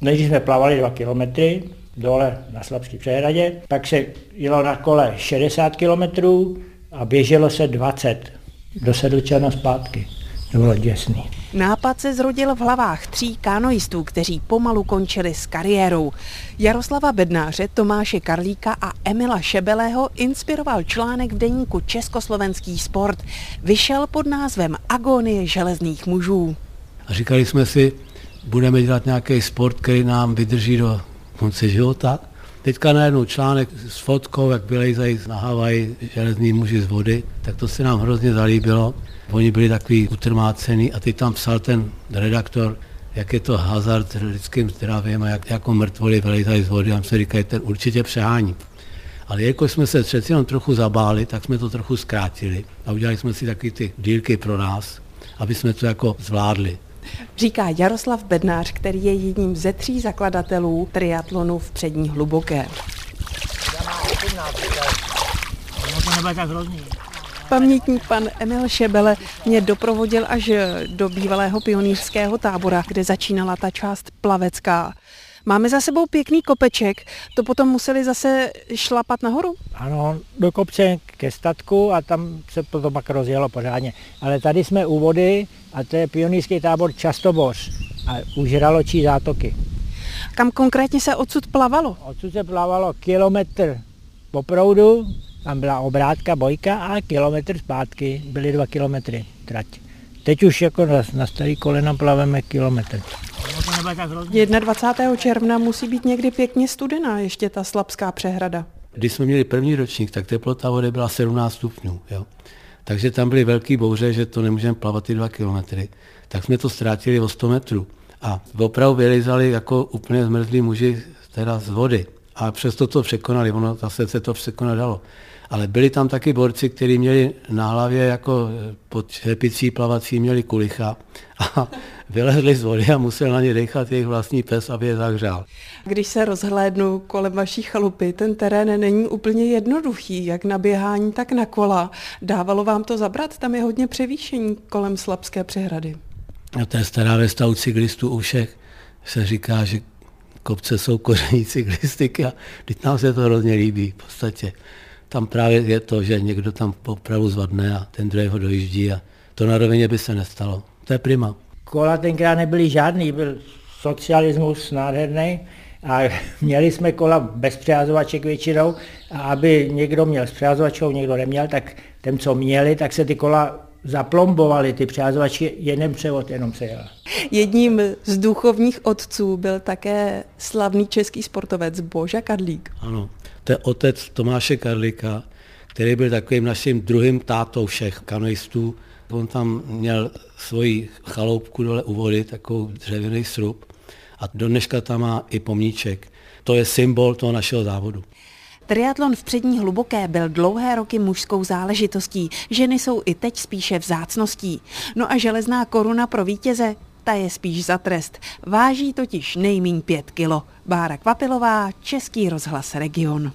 Nejdřív jsme plavali dva kilometry dole na Slabské přehradě, pak se jelo na kole 60 kilometrů a běželo se 20 do Sedlčana zpátky. To bylo děsný. Nápad se zrodil v hlavách tří kanoistů, kteří pomalu končili s kariérou. Jaroslava Bednáře, Tomáše Karlíka a Emila Šebelého inspiroval článek v deníku Československý sport. Vyšel pod názvem Agonie železných mužů. A říkali jsme si, budeme dělat nějaký sport, který nám vydrží do konce života. Teďka najednou článek s fotkou, jak vylejzají na Havaj železní muži z vody, tak to se nám hrozně zalíbilo. Oni byli takový utrmácený a teď tam psal ten redaktor, jak je to hazard s lidským zdravím a jak jako mrtvoli vylejzají z vody. A se říkají, ten určitě přehání. Ale jako jsme se přeci jenom trochu zabáli, tak jsme to trochu zkrátili a udělali jsme si taky ty dílky pro nás, aby jsme to jako zvládli. Říká Jaroslav Bednář, který je jedním ze tří zakladatelů triatlonu v přední hluboké. Pamětník pan Emil Šebele mě doprovodil až do bývalého pionýrského tábora, kde začínala ta část plavecká. Máme za sebou pěkný kopeček, to potom museli zase šlapat nahoru? Ano, do kopce ke statku a tam se potom pak rozjelo pořádně. Ale tady jsme u vody a to je pionýrský tábor Častoboř a u Žraločí zátoky. Kam konkrétně se odsud plavalo? Odsud se plavalo kilometr po proudu, tam byla obrátka, bojka a kilometr zpátky, byly dva kilometry trať. Teď už jako na, na starý kolena plaveme kilometr. 21. června musí být někdy pěkně studená ještě ta slabská přehrada. Když jsme měli první ročník, tak teplota vody byla 17 stupňů. Jo? Takže tam byly velké bouře, že to nemůžeme plavat ty dva kilometry. Tak jsme to ztrátili o 100 metrů. A opravdu vylizali jako úplně zmrzlí muži teda z vody. A přesto to překonali, ono zase se to překonat dalo ale byli tam taky borci, kteří měli na hlavě jako pod čepicí plavací měli kulicha a vylezli z vody a musel na ně dechat jejich vlastní pes, aby je zahřál. Když se rozhlédnu kolem vaší chalupy, ten terén není úplně jednoduchý, jak na běhání, tak na kola. Dávalo vám to zabrat? Tam je hodně převýšení kolem Slabské přehrady. A to je stará vesta u cyklistů u všech. Se říká, že kopce jsou koření cyklistiky a teď nám se to hrozně líbí v podstatě tam právě je to, že někdo tam opravdu zvadne a ten druhý ho dojíždí a to na rovině by se nestalo. To je prima. Kola tenkrát nebyly žádný, byl socialismus nádherný a měli jsme kola bez přehazovaček většinou a aby někdo měl s přehazovačkou, někdo neměl, tak ten, co měli, tak se ty kola zaplombovali ty přehazovačky, jeden převod jenom se jel. Jedním z duchovních otců byl také slavný český sportovec Boža Kadlík. Ano, to je otec Tomáše Karlika, který byl takovým naším druhým tátou všech kanoistů. On tam měl svoji chaloupku dole u vody, takovou dřevěný srub a do dneška tam má i pomníček. To je symbol toho našeho závodu. Triatlon v přední hluboké byl dlouhé roky mužskou záležitostí. Ženy jsou i teď spíše vzácností. No a železná koruna pro vítěze, ta je spíš za trest. Váží totiž nejmíň pět kilo. Bára Kvapilová, Český rozhlas Region.